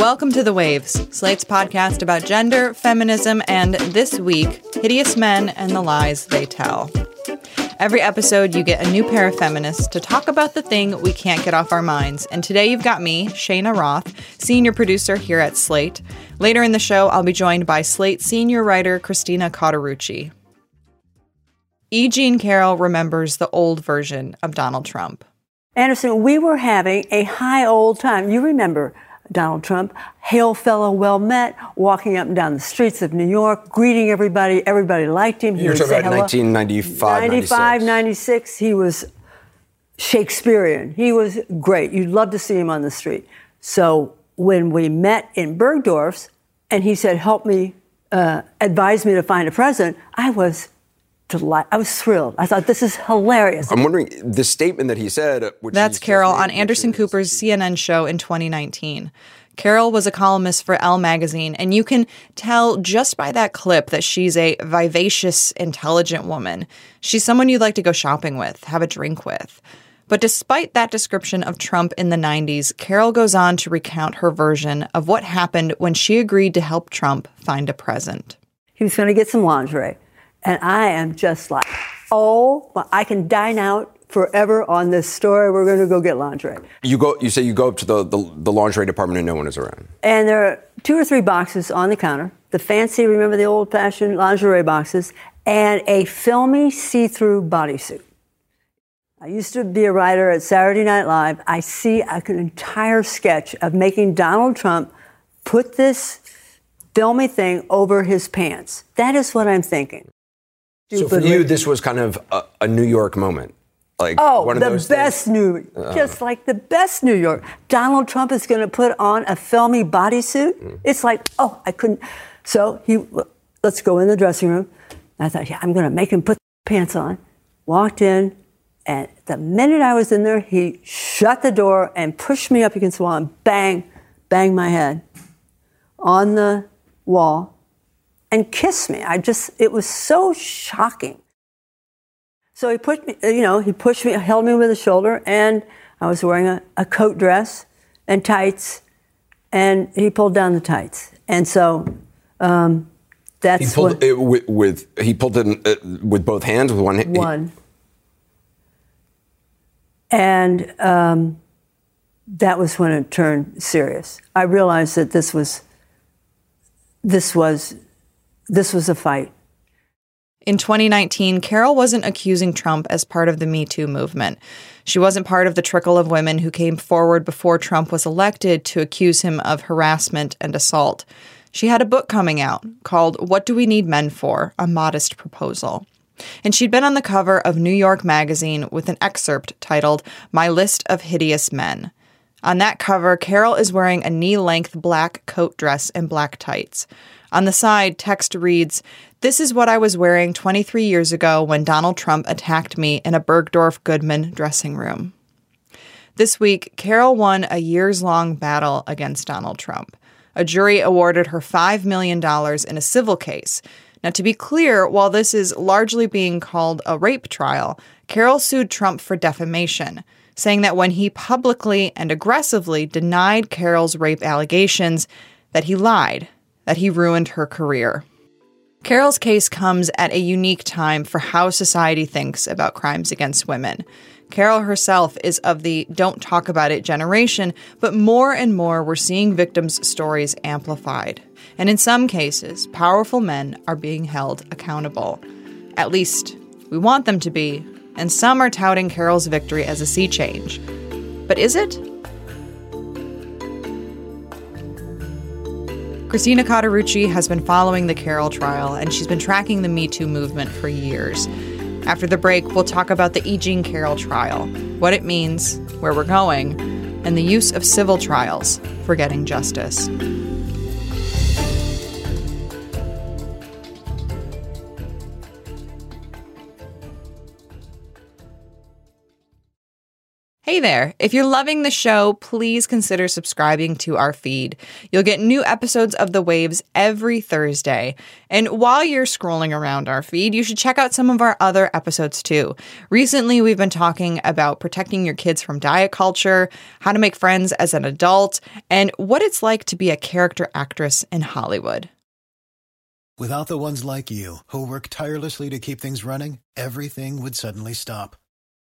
Welcome to The Waves, Slate's podcast about gender, feminism, and this week, hideous men and the lies they tell. Every episode, you get a new pair of feminists to talk about the thing we can't get off our minds. And today, you've got me, Cheyna Roth, senior producer here at Slate. Later in the show, I'll be joined by Slate senior writer Christina Cauterucci. E. Jean Carroll remembers the old version of Donald Trump. Anderson, we were having a high old time. You remember Donald Trump, hail fellow, well met, walking up and down the streets of New York, greeting everybody. Everybody liked him. He You're talking about 1995, 95, 96. He was Shakespearean. He was great. You'd love to see him on the street. So when we met in Bergdorf's, and he said, "Help me, uh, advise me to find a president," I was delight. I was thrilled. I thought this is hilarious. I'm wondering the statement that he said. Uh, That's Carroll on Anderson Cooper's CNN show in 2019. Carroll was a columnist for Elle magazine, and you can tell just by that clip that she's a vivacious, intelligent woman. She's someone you'd like to go shopping with, have a drink with. But despite that description of Trump in the 90s, Carroll goes on to recount her version of what happened when she agreed to help Trump find a present. He was going to get some lingerie. And I am just like, oh, I can dine out forever on this story. We're going to go get lingerie. You go. You say you go up to the, the, the, lingerie department and no one is around. And there are two or three boxes on the counter. The fancy, remember the old-fashioned lingerie boxes, and a filmy see-through bodysuit. I used to be a writer at Saturday Night Live. I see an entire sketch of making Donald Trump put this filmy thing over his pants. That is what I'm thinking. So for you, this was kind of a, a New York moment. Like oh, one of the those best things? New, uh, just like the best New York. Donald Trump is going to put on a filmy bodysuit. Mm. It's like, oh, I couldn't. So he, let's go in the dressing room. I thought, yeah, I'm going to make him put pants on. Walked in, and the minute I was in there, he shut the door and pushed me up against the wall and bang, bang my head on the wall and kiss me. I just, it was so shocking. So he put me, you know, he pushed me, held me with the shoulder, and I was wearing a, a coat dress and tights, and he pulled down the tights. And so um, that's he pulled what, it with, with, he pulled it in, uh, with both hands with one hand. One. And um, that was when it turned serious. I realized that this was this was this was a fight. In 2019, Carroll wasn't accusing Trump as part of the Me Too movement. She wasn't part of the trickle of women who came forward before Trump was elected to accuse him of harassment and assault. She had a book coming out called What Do We Need Men For? A Modest Proposal. And she'd been on the cover of New York Magazine with an excerpt titled My List of Hideous Men. On that cover, Carroll is wearing a knee length black coat dress and black tights. On the side, text reads, This is what I was wearing 23 years ago when Donald Trump attacked me in a Bergdorf Goodman dressing room. This week, Carroll won a years long battle against Donald Trump. A jury awarded her $5 million in a civil case. Now, to be clear, while this is largely being called a rape trial, Carroll sued Trump for defamation, saying that when he publicly and aggressively denied Carroll's rape allegations, that he lied that he ruined her career. Carroll's case comes at a unique time for how society thinks about crimes against women. Carroll herself is of the don't talk about it generation, but more and more we're seeing victims' stories amplified. And in some cases, powerful men are being held accountable. At least, we want them to be, and some are touting Carroll's victory as a sea change. But is it? Christina Cauterucci has been following the Carroll trial, and she's been tracking the Me Too movement for years. After the break, we'll talk about the E. Jean Carroll trial, what it means, where we're going, and the use of civil trials for getting justice. Hey there. If you're loving the show, please consider subscribing to our feed. You'll get new episodes of The Waves every Thursday. And while you're scrolling around our feed, you should check out some of our other episodes too. Recently, we've been talking about protecting your kids from diet culture, how to make friends as an adult, and what it's like to be a character actress in Hollywood. Without the ones like you, who work tirelessly to keep things running, everything would suddenly stop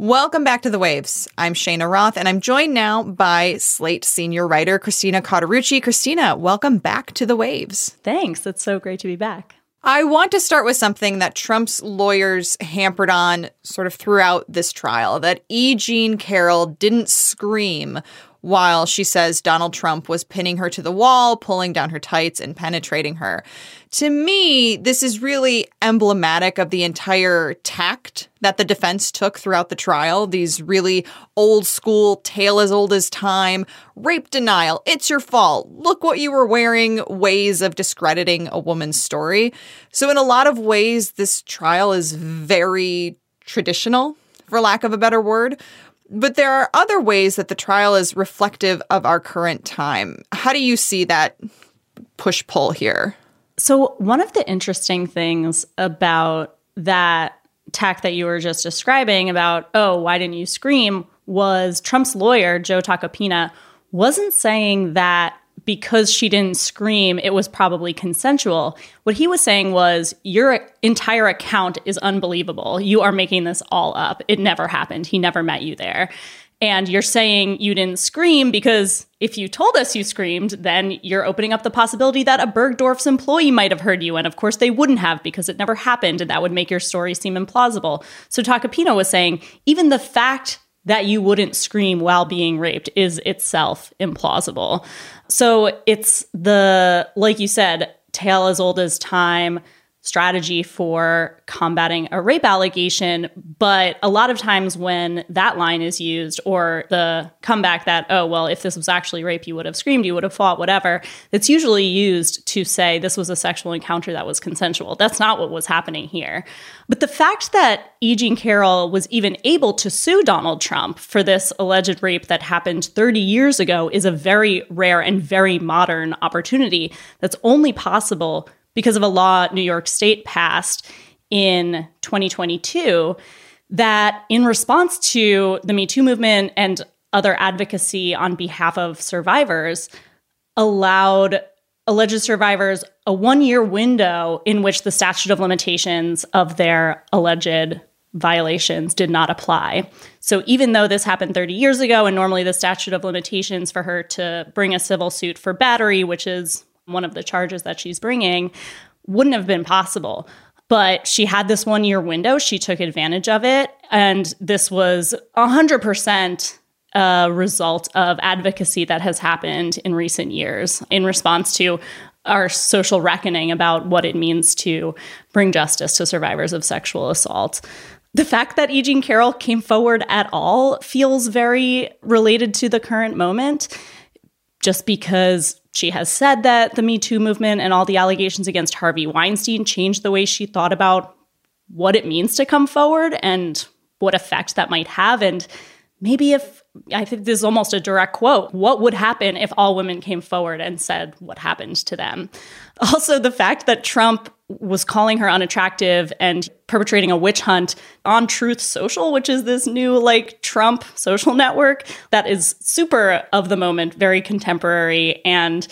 Welcome back to The Waves. I'm Cheyna Roth, and I'm joined now by Slate senior writer Christina Cauterucci. Christina, welcome back to The Waves. Thanks. It's so great to be back. I want to start with something that Trump's lawyers hampered on sort of throughout this trial that E. Jean Carroll didn't scream while she says Donald Trump was pinning her to the wall, pulling down her tights, and penetrating her. To me, this is really emblematic of the entire tact that the defense took throughout the trial. These really old school, tale as old as time, rape denial, it's your fault, look what you were wearing ways of discrediting a woman's story. So, in a lot of ways, this trial is very traditional, for lack of a better word. But there are other ways that the trial is reflective of our current time. How do you see that push pull here? So, one of the interesting things about that tack that you were just describing about, oh, why didn't you scream, was Trump's lawyer, Joe Tacopina, wasn't saying that because she didn't scream, it was probably consensual. What he was saying was, Your entire account is unbelievable. You are making this all up. It never happened. He never met you there. And you're saying you didn't scream because if you told us you screamed, then you're opening up the possibility that a Bergdorf's employee might have heard you. And of course, they wouldn't have because it never happened. And that would make your story seem implausible. So Tacopina was saying, even the fact that you wouldn't scream while being raped is itself implausible. So it's the, like you said, tale as old as time strategy for combating a rape allegation. But a lot of times when that line is used, or the comeback that, oh, well, if this was actually rape, you would have screamed, you would have fought, whatever, it's usually used to say this was a sexual encounter that was consensual. That's not what was happening here. But the fact that E. Jean Carroll was even able to sue Donald Trump for this alleged rape that happened 30 years ago is a very rare and very modern opportunity that's only possible because of a law New York State passed in 2022 that, in response to the Me Too movement and other advocacy on behalf of survivors, allowed alleged survivors a one year window in which the statute of limitations of their alleged violations did not apply. So even though this happened 30 years ago, and normally the statute of limitations for her to bring a civil suit for battery, which is one of the charges that she's bringing, wouldn't have been possible. But she had this one year window. She took advantage of it. And this was 100% a result of advocacy that has happened in recent years in response to our social reckoning about what it means to bring justice to survivors of sexual assault. The fact that E. Jean Carroll came forward at all feels very related to the current moment, just because she has said that the Me Too movement and all the allegations against Harvey Weinstein changed the way she thought about what it means to come forward and what effect that might have. And maybe if I think this is almost a direct quote, what would happen if all women came forward and said what happened to them? Also, the fact that Trump was calling her unattractive and perpetrating a witch hunt on Truth Social, which is this new like Trump social network that is super of the moment, very contemporary, and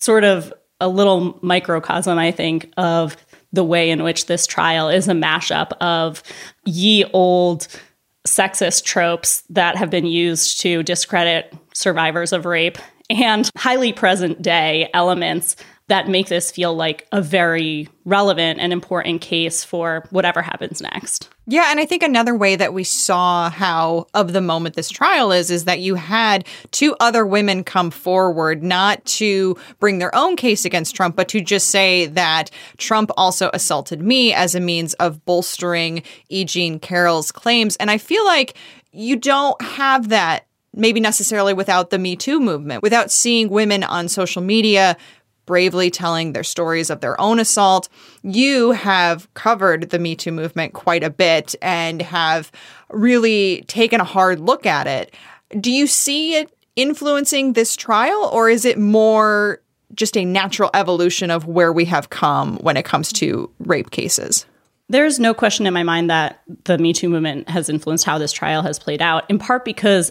sort of a little microcosm, I think, of the way in which this trial is a mashup of ye old sexist tropes that have been used to discredit survivors of rape and highly present day elements that make this feel like a very relevant and important case for whatever happens next. Yeah, and I think another way that we saw how of the moment this trial is is that you had two other women come forward not to bring their own case against Trump but to just say that Trump also assaulted me as a means of bolstering E. Jean Carroll's claims and I feel like you don't have that maybe necessarily without the Me Too movement, without seeing women on social media bravely telling their stories of their own assault. You have covered the Me Too movement quite a bit and have really taken a hard look at it. Do you see it influencing this trial, or is it more just a natural evolution of where we have come when it comes to rape cases? There's no question in my mind that the Me Too movement has influenced how this trial has played out, in part because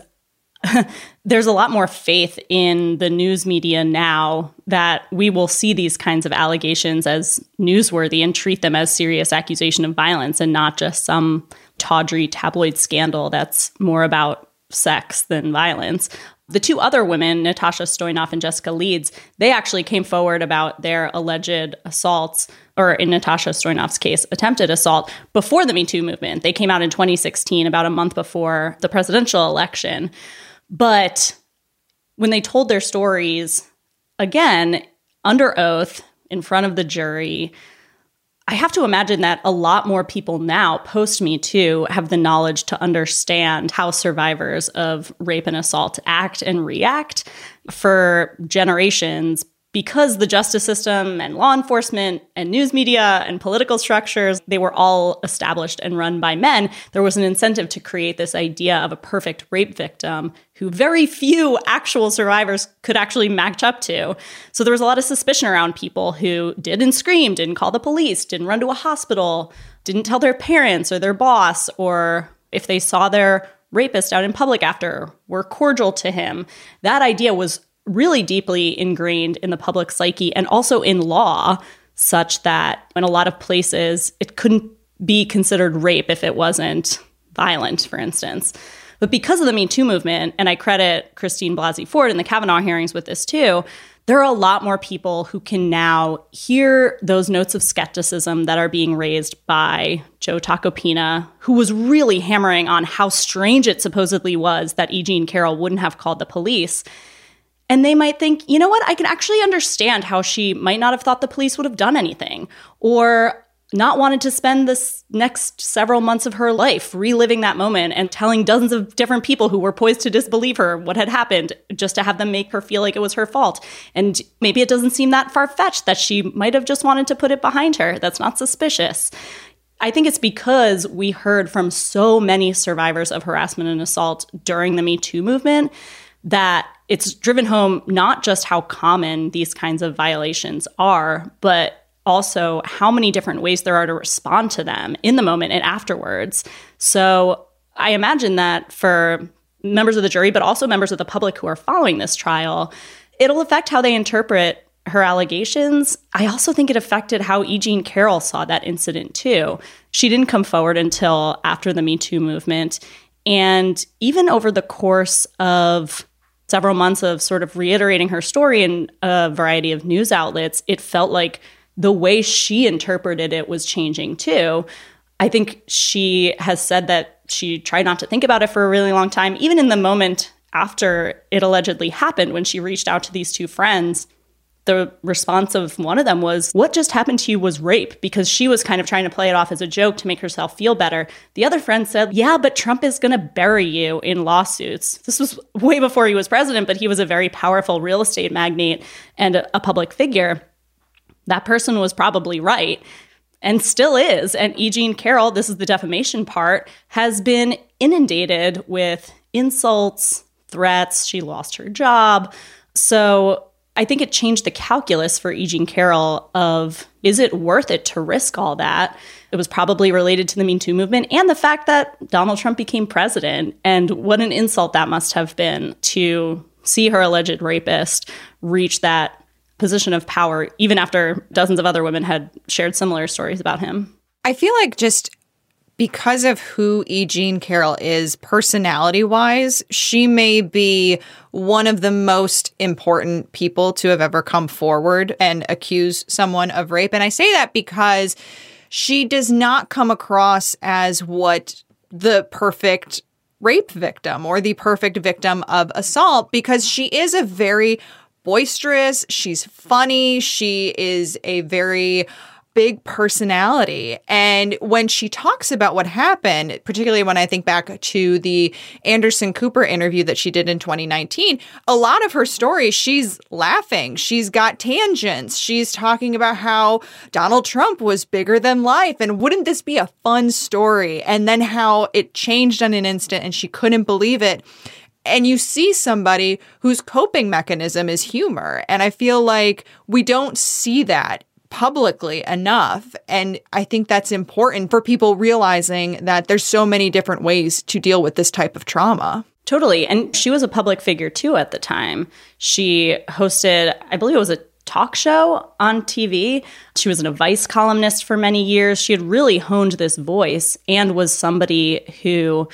there's a lot more faith in the news media now that we will see these kinds of allegations as newsworthy and treat them as serious accusation of violence and not just some tawdry tabloid scandal that's more about sex than violence. The two other women, Natasha Stoynoff and Jessica Leeds, they actually came forward about their alleged assaults, or in Natasha Stoynoff's case, attempted assault before the Me Too movement. They came out in 2016, about a month before the presidential election. But when they told their stories, again, under oath, in front of the jury, I have to imagine that a lot more people now, post Me Too, have the knowledge to understand how survivors of rape and assault act and react. For generations, because the justice system and law enforcement and news media and political structures they were all established and run by men there was an incentive to create this idea of a perfect rape victim who very few actual survivors could actually match up to. So there was a lot of suspicion around people who didn't scream didn't call the police didn't run to a hospital didn't tell their parents or their boss or if they saw their rapist out in public after were cordial to him. That idea was really deeply ingrained in the public psyche and also in law, such that in a lot of places it couldn't be considered rape if it wasn't violent, for instance. But because of the Me Too movement, and I credit Christine Blasey Ford in the Kavanaugh hearings with this too, there are a lot more people who can now hear those notes of skepticism that are being raised by Joe Tacopina, who was really hammering on how strange it supposedly was that E. Jean Carroll wouldn't have called the police. And they might think, you know what, I can actually understand how she might not have thought the police would have done anything or not wanted to spend this next several months of her life reliving that moment and telling dozens of different people who were poised to disbelieve her what had happened just to have them make her feel like it was her fault. And maybe it doesn't seem that far fetched that she might have just wanted to put it behind her. That's not suspicious. I think it's because we heard from so many survivors of harassment and assault during the Me Too movement that it's driven home not just how common these kinds of violations are, but also how many different ways there are to respond to them in the moment and afterwards. So I imagine that for members of the jury, but also members of the public who are following this trial, it'll affect how they interpret her allegations. I also think it affected how E. Jean Carroll saw that incident too. She didn't come forward until after the Me Too movement. And even over the course of several months of sort of reiterating her story in a variety of news outlets, it felt like the way she interpreted it was changing too. I think she has said that she tried not to think about it for a really long time, even in the moment after it allegedly happened when she reached out to these two friends the response of one of them was, What just happened to you was rape, because she was kind of trying to play it off as a joke to make herself feel better. The other friend said, Yeah, but Trump is going to bury you in lawsuits. This was way before he was president, but he was a very powerful real estate magnate and a, a public figure. That person was probably right and still is. And E. Jean Carroll, this is the defamation part, has been inundated with insults, threats. She lost her job. So I think it changed the calculus for E. Jean Carroll of is it worth it to risk all that? It was probably related to the Me Too movement and the fact that Donald Trump became president. And what an insult that must have been to see her alleged rapist reach that position of power, even after dozens of other women had shared similar stories about him. I feel like just because of who E. Jean Carroll is personality wise, she may be one of the most important people to have ever come forward and accuse someone of rape. And I say that because she does not come across as what the perfect rape victim or the perfect victim of assault because she is a very boisterous, she's funny, she is a very big personality. And when she talks about what happened, particularly when I think back to the Anderson Cooper interview that she did in 2019, a lot of her story, she's laughing. She's got tangents. She's talking about how Donald Trump was bigger than life. And wouldn't this be a fun story? And then how it changed on an instant and she couldn't believe it and you see somebody whose coping mechanism is humor. And I feel like we don't see that publicly enough. And I think that's important for people realizing that there's so many different ways to deal with this type of trauma. Totally. And she was a public figure too at the time. She hosted, I believe it was a talk show on TV. She was an advice columnist for many years. She had really honed this voice and was somebody who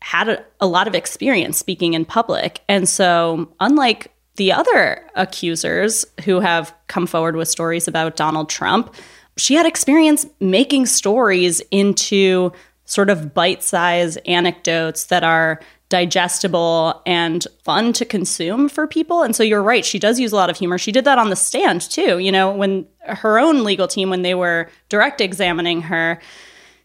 had a, a lot of experience speaking in public. And so, unlike the other accusers who have come forward with stories about Donald Trump, she had experience making stories into sort of bite sized anecdotes that are digestible and fun to consume for people. And so you're right, she does use a lot of humor. She did that on the stand too. You know, when her own legal team, when they were direct examining her,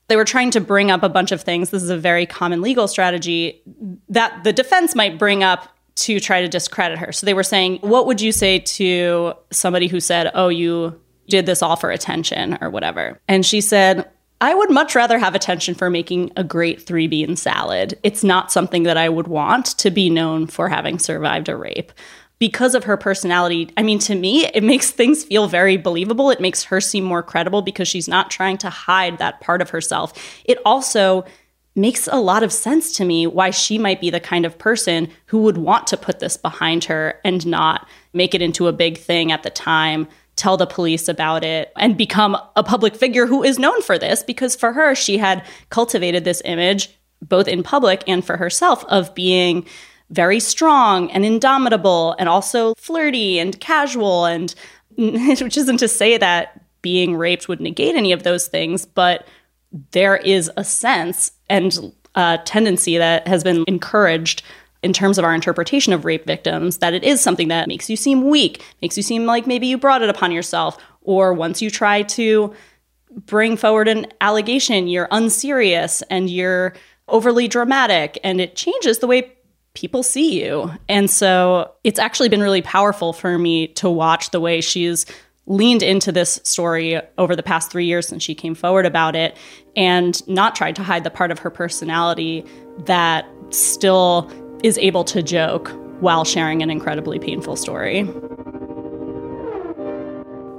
they were trying to bring up a bunch of things. This is a very common legal strategy that the defense might bring up to try to discredit her. So they were saying, What would you say to somebody who said, Oh, you did this all for attention or whatever? And she said, I would much rather have attention for making a great three bean salad. It's not something that I would want to be known for having survived a rape. Because of her personality, I mean, to me, it makes things feel very believable. It makes her seem more credible because she's not trying to hide that part of herself. It also makes a lot of sense to me why she might be the kind of person who would want to put this behind her and not make it into a big thing at the time, tell the police about it, and become a public figure who is known for this. Because for her, she had cultivated this image, both in public and for herself, of being very strong and indomitable and also flirty and casual. And which isn't to say that being raped would negate any of those things but there is a sense and a tendency that has been encouraged in terms of our interpretation of rape victims that it is something that makes you seem weak, makes you seem like maybe you brought it upon yourself, or once you try to bring forward an allegation, you're unserious and you're overly dramatic, and it changes the way people see you. And so it's actually been really powerful for me to watch the way she's leaned into this story over the past three years since she came forward about it and not tried to hide the part of her personality that still is able to joke while sharing an incredibly painful story.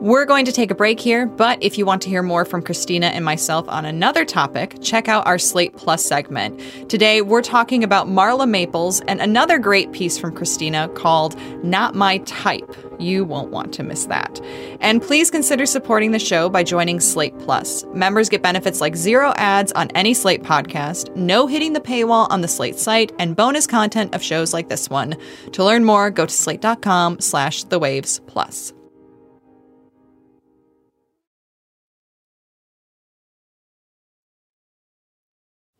We're going to take a break here, but if you want to hear more from Christina and myself on another topic, check out our Slate Plus segment. Today, we're talking about Marla Maples and another great piece from Christina called Not My Type. You won't want to miss that. And please consider supporting the show by joining Slate Plus. Members get benefits like zero ads on any Slate podcast, no hitting the paywall on the Slate site, and bonus content of shows like this one. To learn more, go to slate.com slash the waves plus.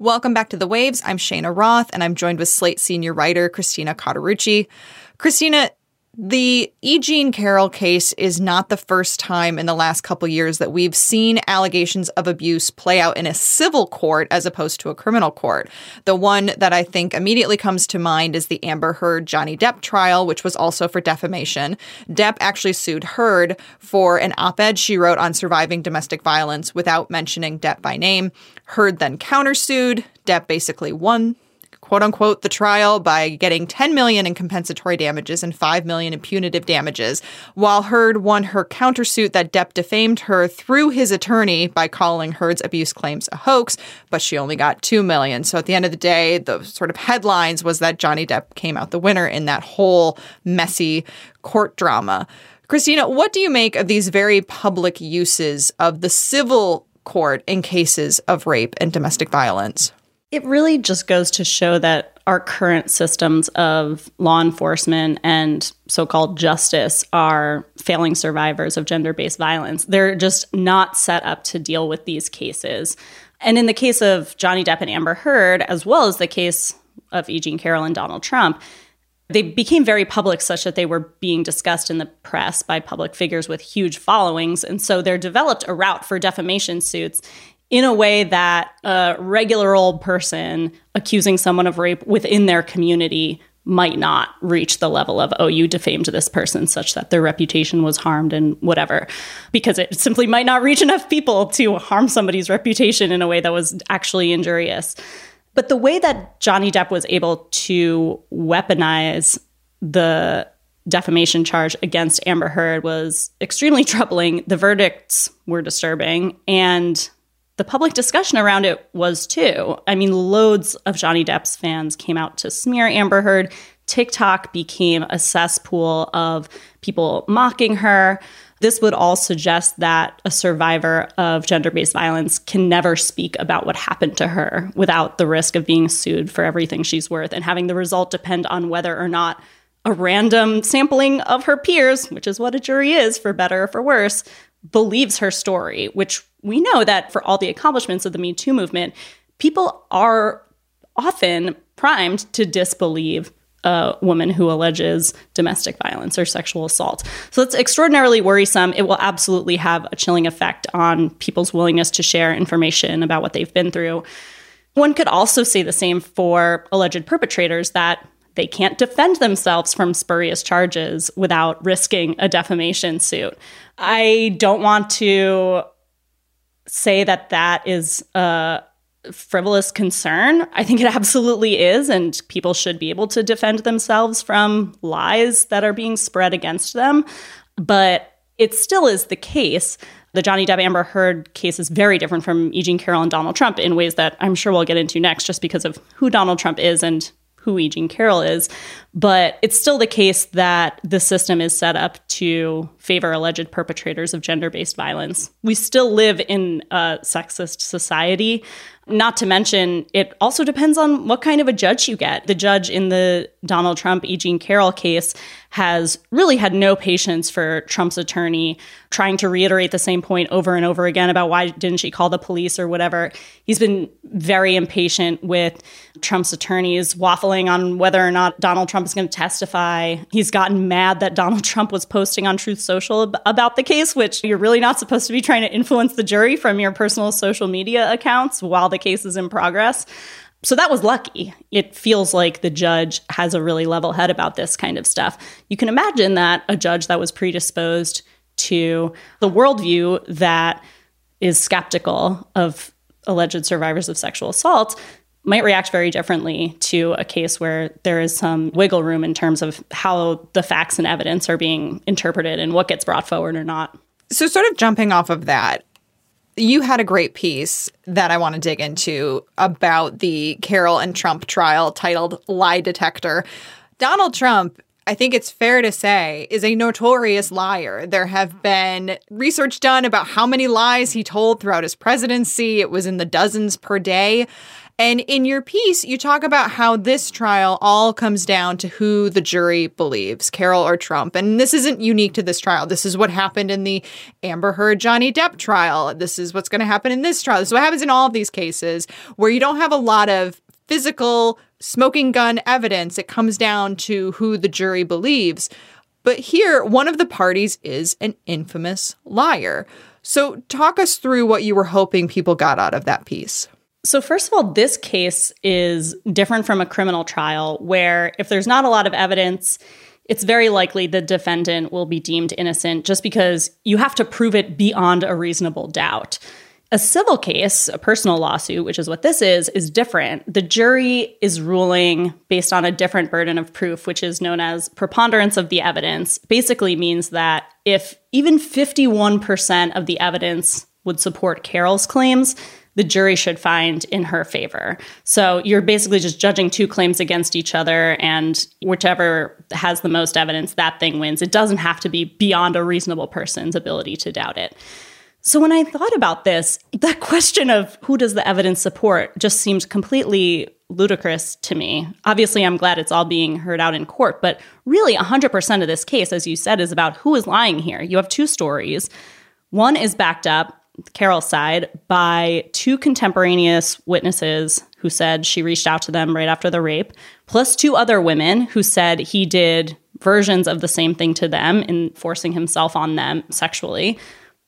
Welcome back to The Waves. I'm Cheyna Roth, and I'm joined with Slate senior writer Christina Cauterucci. Christina, the E. Jean Carroll case is not the first time in the last couple years that we've seen allegations of abuse play out in a civil court as opposed to a criminal court. The one that I think immediately comes to mind is the Amber Heard Johnny Depp trial, which was also for defamation. Depp actually sued Heard for an op ed she wrote on surviving domestic violence without mentioning Depp by name. Heard then countersued. Depp basically won quote unquote the trial by getting 10 million in compensatory damages and 5 million in punitive damages, while Heard won her countersuit that Depp defamed her through his attorney by calling Heard's abuse claims a hoax, but she only got 2 million. So at the end of the day, the sort of headlines was that Johnny Depp came out the winner in that whole messy court drama. Christina, what do you make of these very public uses of the civil court in cases of rape and domestic violence. It really just goes to show that our current systems of law enforcement and so called justice are failing survivors of gender based violence. They're just not set up to deal with these cases. And in the case of Johnny Depp and Amber Heard, as well as the case of E. Jean Carroll and Donald Trump, they became very public such that they were being discussed in the press by public figures with huge followings. And so there developed a route for defamation suits in a way that a regular old person accusing someone of rape within their community might not reach the level of, oh, you defamed this person such that their reputation was harmed and whatever, because it simply might not reach enough people to harm somebody's reputation in a way that was actually injurious. But the way that Johnny Depp was able to weaponize the defamation charge against Amber Heard was extremely troubling. The verdicts were disturbing, and the public discussion around it was too. I mean, loads of Johnny Depp's fans came out to smear Amber Heard. TikTok became a cesspool of people mocking her. This would all suggest that a survivor of gender based violence can never speak about what happened to her without the risk of being sued for everything she's worth and having the result depend on whether or not a random sampling of her peers, which is what a jury is for better or for worse, believes her story, which we know that for all the accomplishments of the Me Too movement, people are often primed to disbelieve a woman who alleges domestic violence or sexual assault. So it's extraordinarily worrisome. It will absolutely have a chilling effect on people's willingness to share information about what they've been through. One could also say the same for alleged perpetrators that they can't defend themselves from spurious charges without risking a defamation suit. I don't want to say that that is a frivolous concern. I think it absolutely is, and people should be able to defend themselves from lies that are being spread against them. But it still is the case. The Johnny Depp Amber Heard case is very different from E. Jean Carroll and Donald Trump in ways that I'm sure we'll get into next, just because of who Donald Trump is and who E. Jean Carroll is. But it's still the case that the system is set up to favor alleged perpetrators of gender based violence. We still live in a sexist society. Not to mention, it also depends on what kind of a judge you get. The judge in the Donald Trump, E. Jean Carroll case has really had no patience for Trump's attorney trying to reiterate the same point over and over again about why didn't she call the police or whatever. He's been very impatient with Trump's attorneys waffling on whether or not Donald Trump is going to testify. He's gotten mad that Donald Trump was posting on Truth Social about the case, which you're really not supposed to be trying to influence the jury from your personal social media accounts while the case is in progress. So that was lucky. It feels like the judge has a really level head about this kind of stuff. You can imagine that a judge that was predisposed to the worldview that is skeptical of alleged survivors of sexual assault might react very differently to a case where there is some wiggle room in terms of how the facts and evidence are being interpreted and what gets brought forward or not. So, sort of jumping off of that, you had a great piece that I want to dig into about the Carroll and Trump trial titled Lie Detector. Donald Trump, I think it's fair to say, is a notorious liar. There have been research done about how many lies he told throughout his presidency. It was in the dozens per day. And in your piece, you talk about how this trial all comes down to who the jury believes, Carroll or Trump. And this isn't unique to this trial. This is what happened in the Amber Heard Johnny Depp trial. This is what's going to happen in this trial. This is what happens in all of these cases where you don't have a lot of physical smoking gun evidence. It comes down to who the jury believes. But here, one of the parties is an infamous liar. So, talk us through what you were hoping people got out of that piece. So, first of all, this case is different from a criminal trial where if there's not a lot of evidence, it's very likely the defendant will be deemed innocent just because you have to prove it beyond a reasonable doubt. A civil case, a personal lawsuit, which is what this is, is different. The jury is ruling based on a different burden of proof, which is known as preponderance of the evidence. Basically means that if even 51% of the evidence would support Carroll's claims, the jury should find in her favor. So you're basically just judging two claims against each other, and whichever has the most evidence, that thing wins. It doesn't have to be beyond a reasonable person's ability to doubt it. So when I thought about this, that question of who does the evidence support just seemed completely ludicrous to me. Obviously, I'm glad it's all being heard out in court, but really 100% of this case, as you said, is about who is lying here. You have two stories. One is backed up, Carroll's side, by two contemporaneous witnesses who said she reached out to them right after the rape, plus two other women who said he did versions of the same thing to them in forcing himself on them sexually.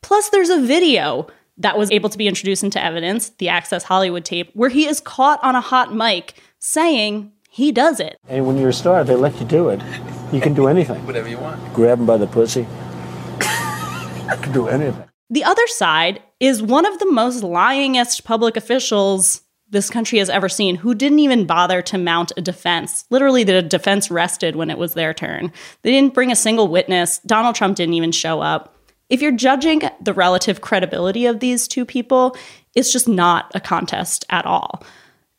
Plus, there's a video that was able to be introduced into evidence, the Access Hollywood tape, where he is caught on a hot mic saying he does it. And when you're a star, they let you do it. You can do anything. Whatever you want. Grab him by the pussy. you can do anything. The other side is one of the most lyingest public officials this country has ever seen who didn't even bother to mount a defense. Literally, the defense rested when it was their turn. They didn't bring a single witness. Donald Trump didn't even show up if you're judging the relative credibility of these two people, it's just not a contest at all.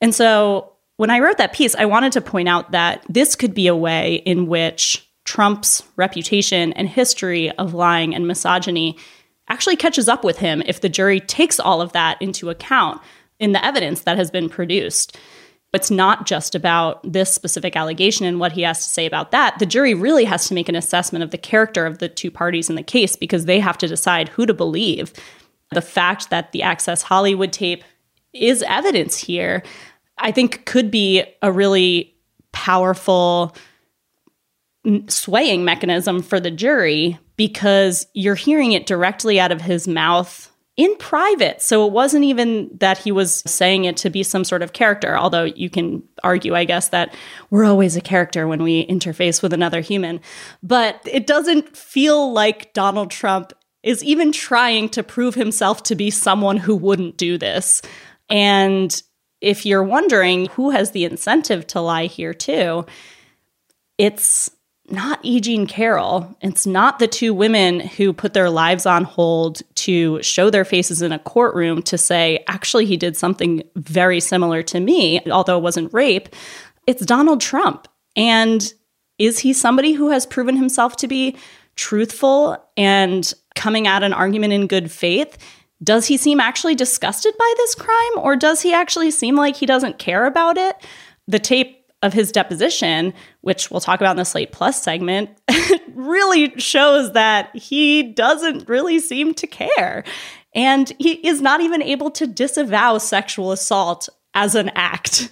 And so when I wrote that piece, I wanted to point out that this could be a way in which Trump's reputation and history of lying and misogyny actually catches up with him if the jury takes all of that into account in the evidence that has been produced. It's not just about this specific allegation and what he has to say about that. The jury really has to make an assessment of the character of the two parties in the case because they have to decide who to believe. The fact that the Access Hollywood tape is evidence here, I think could be a really powerful swaying mechanism for the jury because you're hearing it directly out of his mouth in private. So it wasn't even that he was saying it to be some sort of character, although you can argue, I guess, that we're always a character when we interface with another human. But it doesn't feel like Donald Trump is even trying to prove himself to be someone who wouldn't do this. And if you're wondering who has the incentive to lie here, too, it's not E. Jean Carroll. It's not the two women who put their lives on hold to show their faces in a courtroom to say, actually, he did something very similar to me, although it wasn't rape. It's Donald Trump. And is he somebody who has proven himself to be truthful and coming at an argument in good faith? Does he seem actually disgusted by this crime, or does he actually seem like he doesn't care about it? The tape of his deposition, which we'll talk about in the Slate Plus segment, really shows that he doesn't really seem to care. And he is not even able to disavow sexual assault as an act.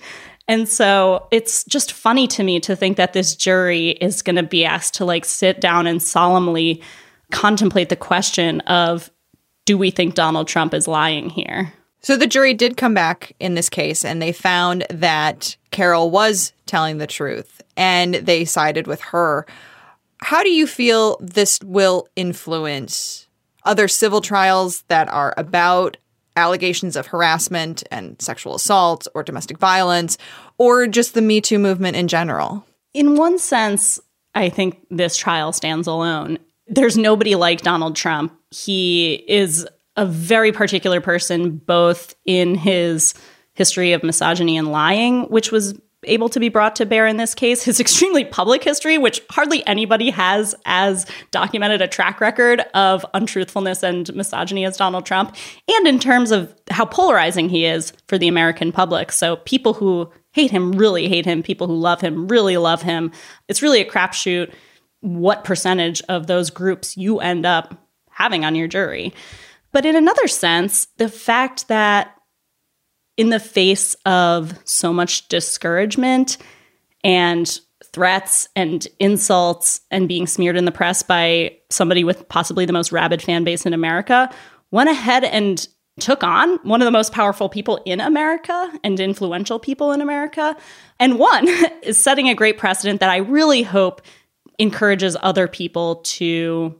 And so it's just funny to me to think that this jury is going to be asked to like sit down and solemnly contemplate the question of do we think Donald Trump is lying here? So the jury did come back in this case and they found that Carroll was telling the truth and they sided with her. How do you feel this will influence other civil trials that are about allegations of harassment and sexual assault or domestic violence or just the Me Too movement in general? In one sense, I think this trial stands alone. There's nobody like Donald Trump. He is a very particular person, both in his history of misogyny and lying, which was able to be brought to bear in this case, his extremely public history, which hardly anybody has as documented a track record of untruthfulness and misogyny as Donald Trump, and in terms of how polarizing he is for the American public. So people who hate him really hate him, people who love him really love him. It's really a crapshoot what percentage of those groups you end up having on your jury. But in another sense, the fact that in the face of so much discouragement and threats and insults and being smeared in the press by somebody with possibly the most rabid fan base in America, went ahead and took on one of the most powerful people in America and influential people in America. And one is setting a great precedent that I really hope encourages other people to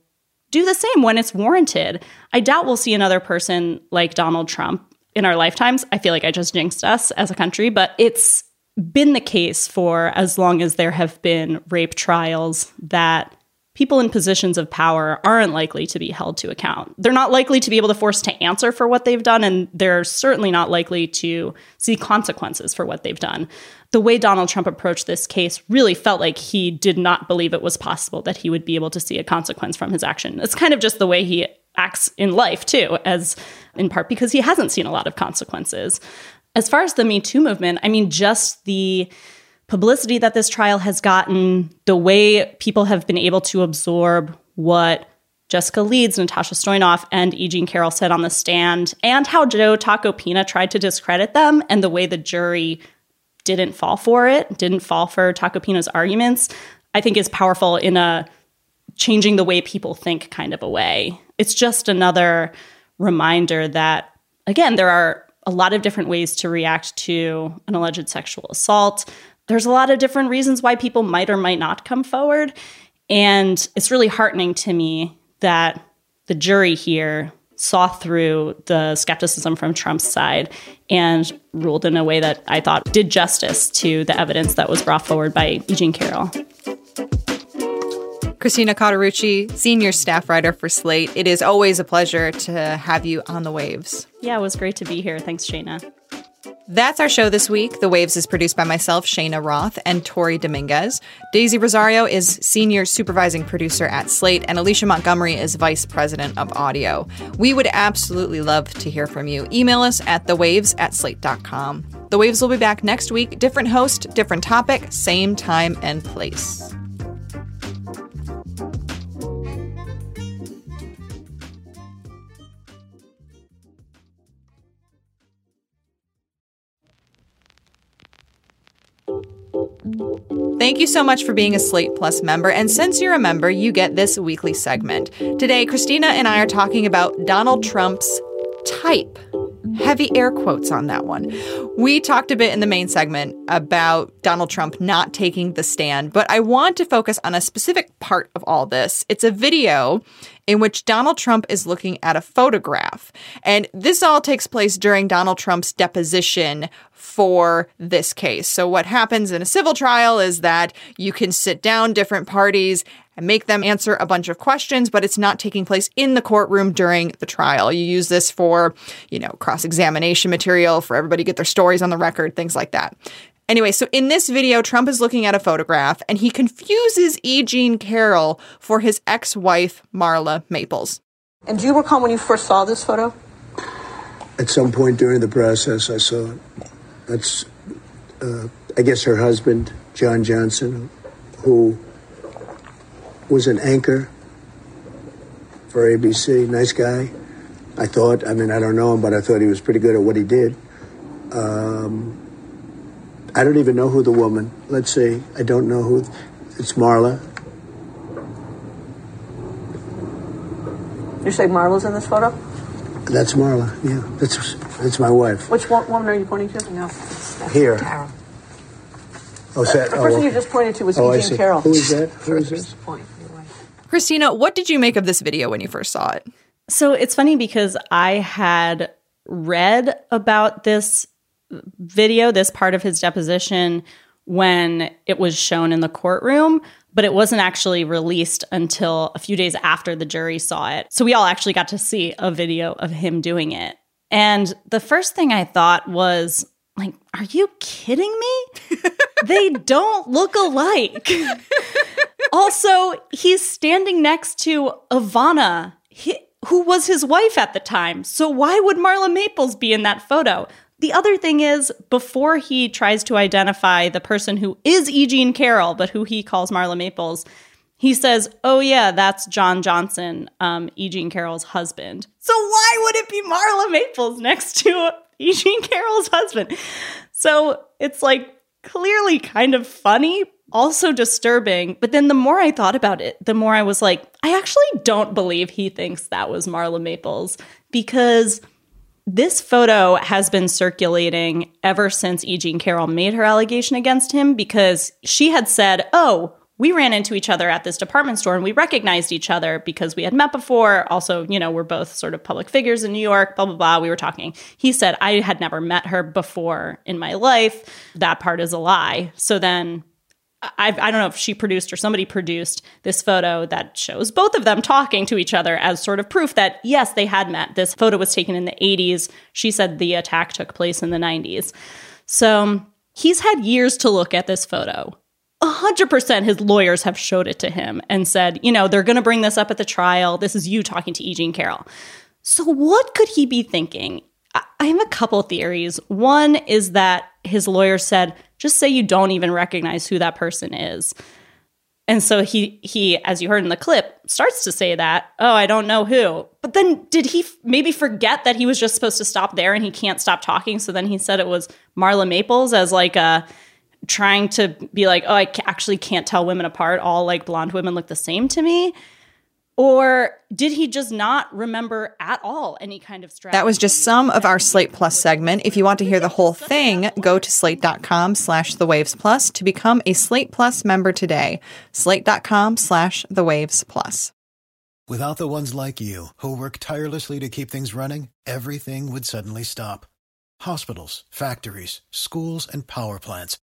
do the same when it's warranted. I doubt we'll see another person like Donald Trump in our lifetimes. I feel like I just jinxed us as a country, but it's been the case for as long as there have been rape trials that people in positions of power aren't likely to be held to account. They're not likely to be able to force to answer for what they've done, and they're certainly not likely to see consequences for what they've done. The way Donald Trump approached this case really felt like he did not believe it was possible that he would be able to see a consequence from his action. It's kind of just the way he acts in life, too, as in part because he hasn't seen a lot of consequences. As far as the Me Too movement, I mean, just the publicity that this trial has gotten, the way people have been able to absorb what Jessica Leeds, Natasha Stoynoff, and E. Jean Carroll said on the stand, and how Joe Tacopina tried to discredit them, and the way the jury didn't fall for it, didn't fall for Tacopina's arguments, I think is powerful in a changing the way people think kind of a way. It's just another reminder that, again, there are a lot of different ways to react to an alleged sexual assault there's a lot of different reasons why people might or might not come forward. And it's really heartening to me that the jury here saw through the skepticism from Trump's side and ruled in a way that I thought did justice to the evidence that was brought forward by Eugene Carroll. Christina Cauterucci, senior staff writer for Slate. It is always a pleasure to have you on the waves. Yeah, it was great to be here. Thanks, Cheyna. That's our show this week. The Waves is produced by myself, Cheyna Roth, and Tori Dominguez. Daisy Rosario is senior supervising producer at Slate, and Alicia Montgomery is vice president of audio. We would absolutely love to hear from you. Email us at thewaves at slate.com. The Waves will be back next week. Different host, different topic, same time and place. Thank you so much for being a Slate Plus member. And since you're a member, you get this weekly segment. Today, Christina and I are talking about Donald Trump's type. Heavy air quotes on that one. We talked a bit in the main segment about Donald Trump not taking the stand, but I want to focus on a specific part of all this. It's a video in which Donald Trump is looking at a photograph. And this all takes place during Donald Trump's deposition for this case. So, what happens in a civil trial is that you can sit down different parties and make them answer a bunch of questions, but it's not taking place in the courtroom during the trial. You use this for, you know, cross examination material, for everybody to get their stories on the record, things like that. Anyway, so in this video, Trump is looking at a photograph and he confuses E. Jean Carroll for his ex wife, Marla Maples. And do you recall when you first saw this photo? At some point during the process, I saw it. That's, uh, I guess, her husband, John Johnson, who was an anchor for ABC. Nice guy. I thought, I mean, I don't know him, but I thought he was pretty good at what he did. Um, I don't even know who the woman. Let's see. I don't know who. It's Marla. You say Marla's in this photo? That's Marla. Yeah, that's that's my wife. Which one, woman are you pointing to? No, Here. Carroll. Oh, is that? The oh, person okay. you just pointed to was Oh, Eugene. Carroll. Who is that? Who is this? Point, your wife. Christina, what did you make of this video when you first saw it? So it's funny because I had read about this video, this part of his deposition, when it was shown in the courtroom, but it wasn't actually released until a few days after the jury saw it. So we all actually got to see a video of him doing it. And the first thing I thought was, like, are you kidding me? they don't look alike. also, he's standing next to Ivana, he, who was his wife at the time. So why would Marla Maples be in that photo? The other thing is, before he tries to identify the person who is E. Jean Carroll, but who he calls Marla Maples, he says, Oh, yeah, that's John Johnson, um, E. Jean Carroll's husband. So why would it be Marla Maples next to E. Jean Carroll's husband? So it's like clearly kind of funny, also disturbing. But then the more I thought about it, the more I was like, I actually don't believe he thinks that was Marla Maples because this photo has been circulating ever since E. Jean Carroll made her allegation against him because she had said, Oh, we ran into each other at this department store and we recognized each other because we had met before. Also, you know, we're both sort of public figures in New York, blah, blah, blah. We were talking. He said, I had never met her before in my life. That part is a lie. So then I, I don't know if she produced or somebody produced this photo that shows both of them talking to each other as sort of proof that, yes, they had met. This photo was taken in the 80s. She said the attack took place in the 90s. So he's had years to look at this photo. 100% his lawyers have showed it to him and said, you know, they're going to bring this up at the trial. This is you talking to E. Jean Carroll. So, what could he be thinking? I have a couple theories. One is that his lawyer said, just say you don't even recognize who that person is. And so he he as you heard in the clip starts to say that, "Oh, I don't know who." But then did he f- maybe forget that he was just supposed to stop there and he can't stop talking, so then he said it was Marla Maples as like a trying to be like, "Oh, I actually can't tell women apart. All like blonde women look the same to me." Or did he just not remember at all any kind of strategy? That was just some of our Slate Plus segment. If you want to hear the whole thing, go to slate.com slash the waves plus to become a Slate Plus member today. Slate.com slash the waves plus. Without the ones like you, who work tirelessly to keep things running, everything would suddenly stop. Hospitals, factories, schools, and power plants,